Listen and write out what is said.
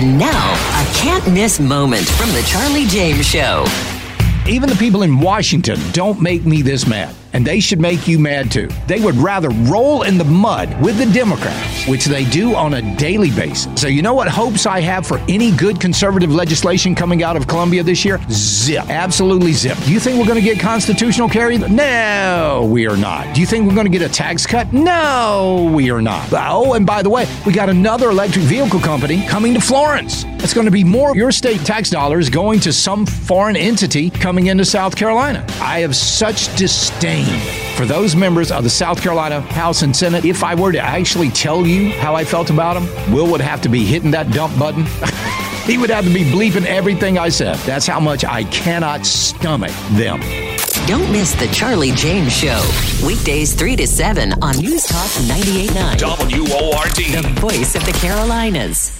And now, a can't miss moment from the Charlie James Show. Even the people in Washington don't make me this mad and they should make you mad too. They would rather roll in the mud with the Democrats, which they do on a daily basis. So, you know what hopes I have for any good conservative legislation coming out of Columbia this year? Zip. Absolutely zip. Do you think we're going to get constitutional carry? No, we are not. Do you think we're going to get a tax cut? No, we are not. Oh, and by the way, we got another electric vehicle company coming to Florence. It's going to be more of your state tax dollars going to some foreign entity coming into South Carolina. I have such disdain for those members of the South Carolina House and Senate, if I were to actually tell you how I felt about them, Will would have to be hitting that dump button. he would have to be bleeping everything I said. That's how much I cannot stomach them. Don't miss the Charlie James Show. Weekdays 3 to 7 on News Talk 98.9. WORD. The voice of the Carolinas.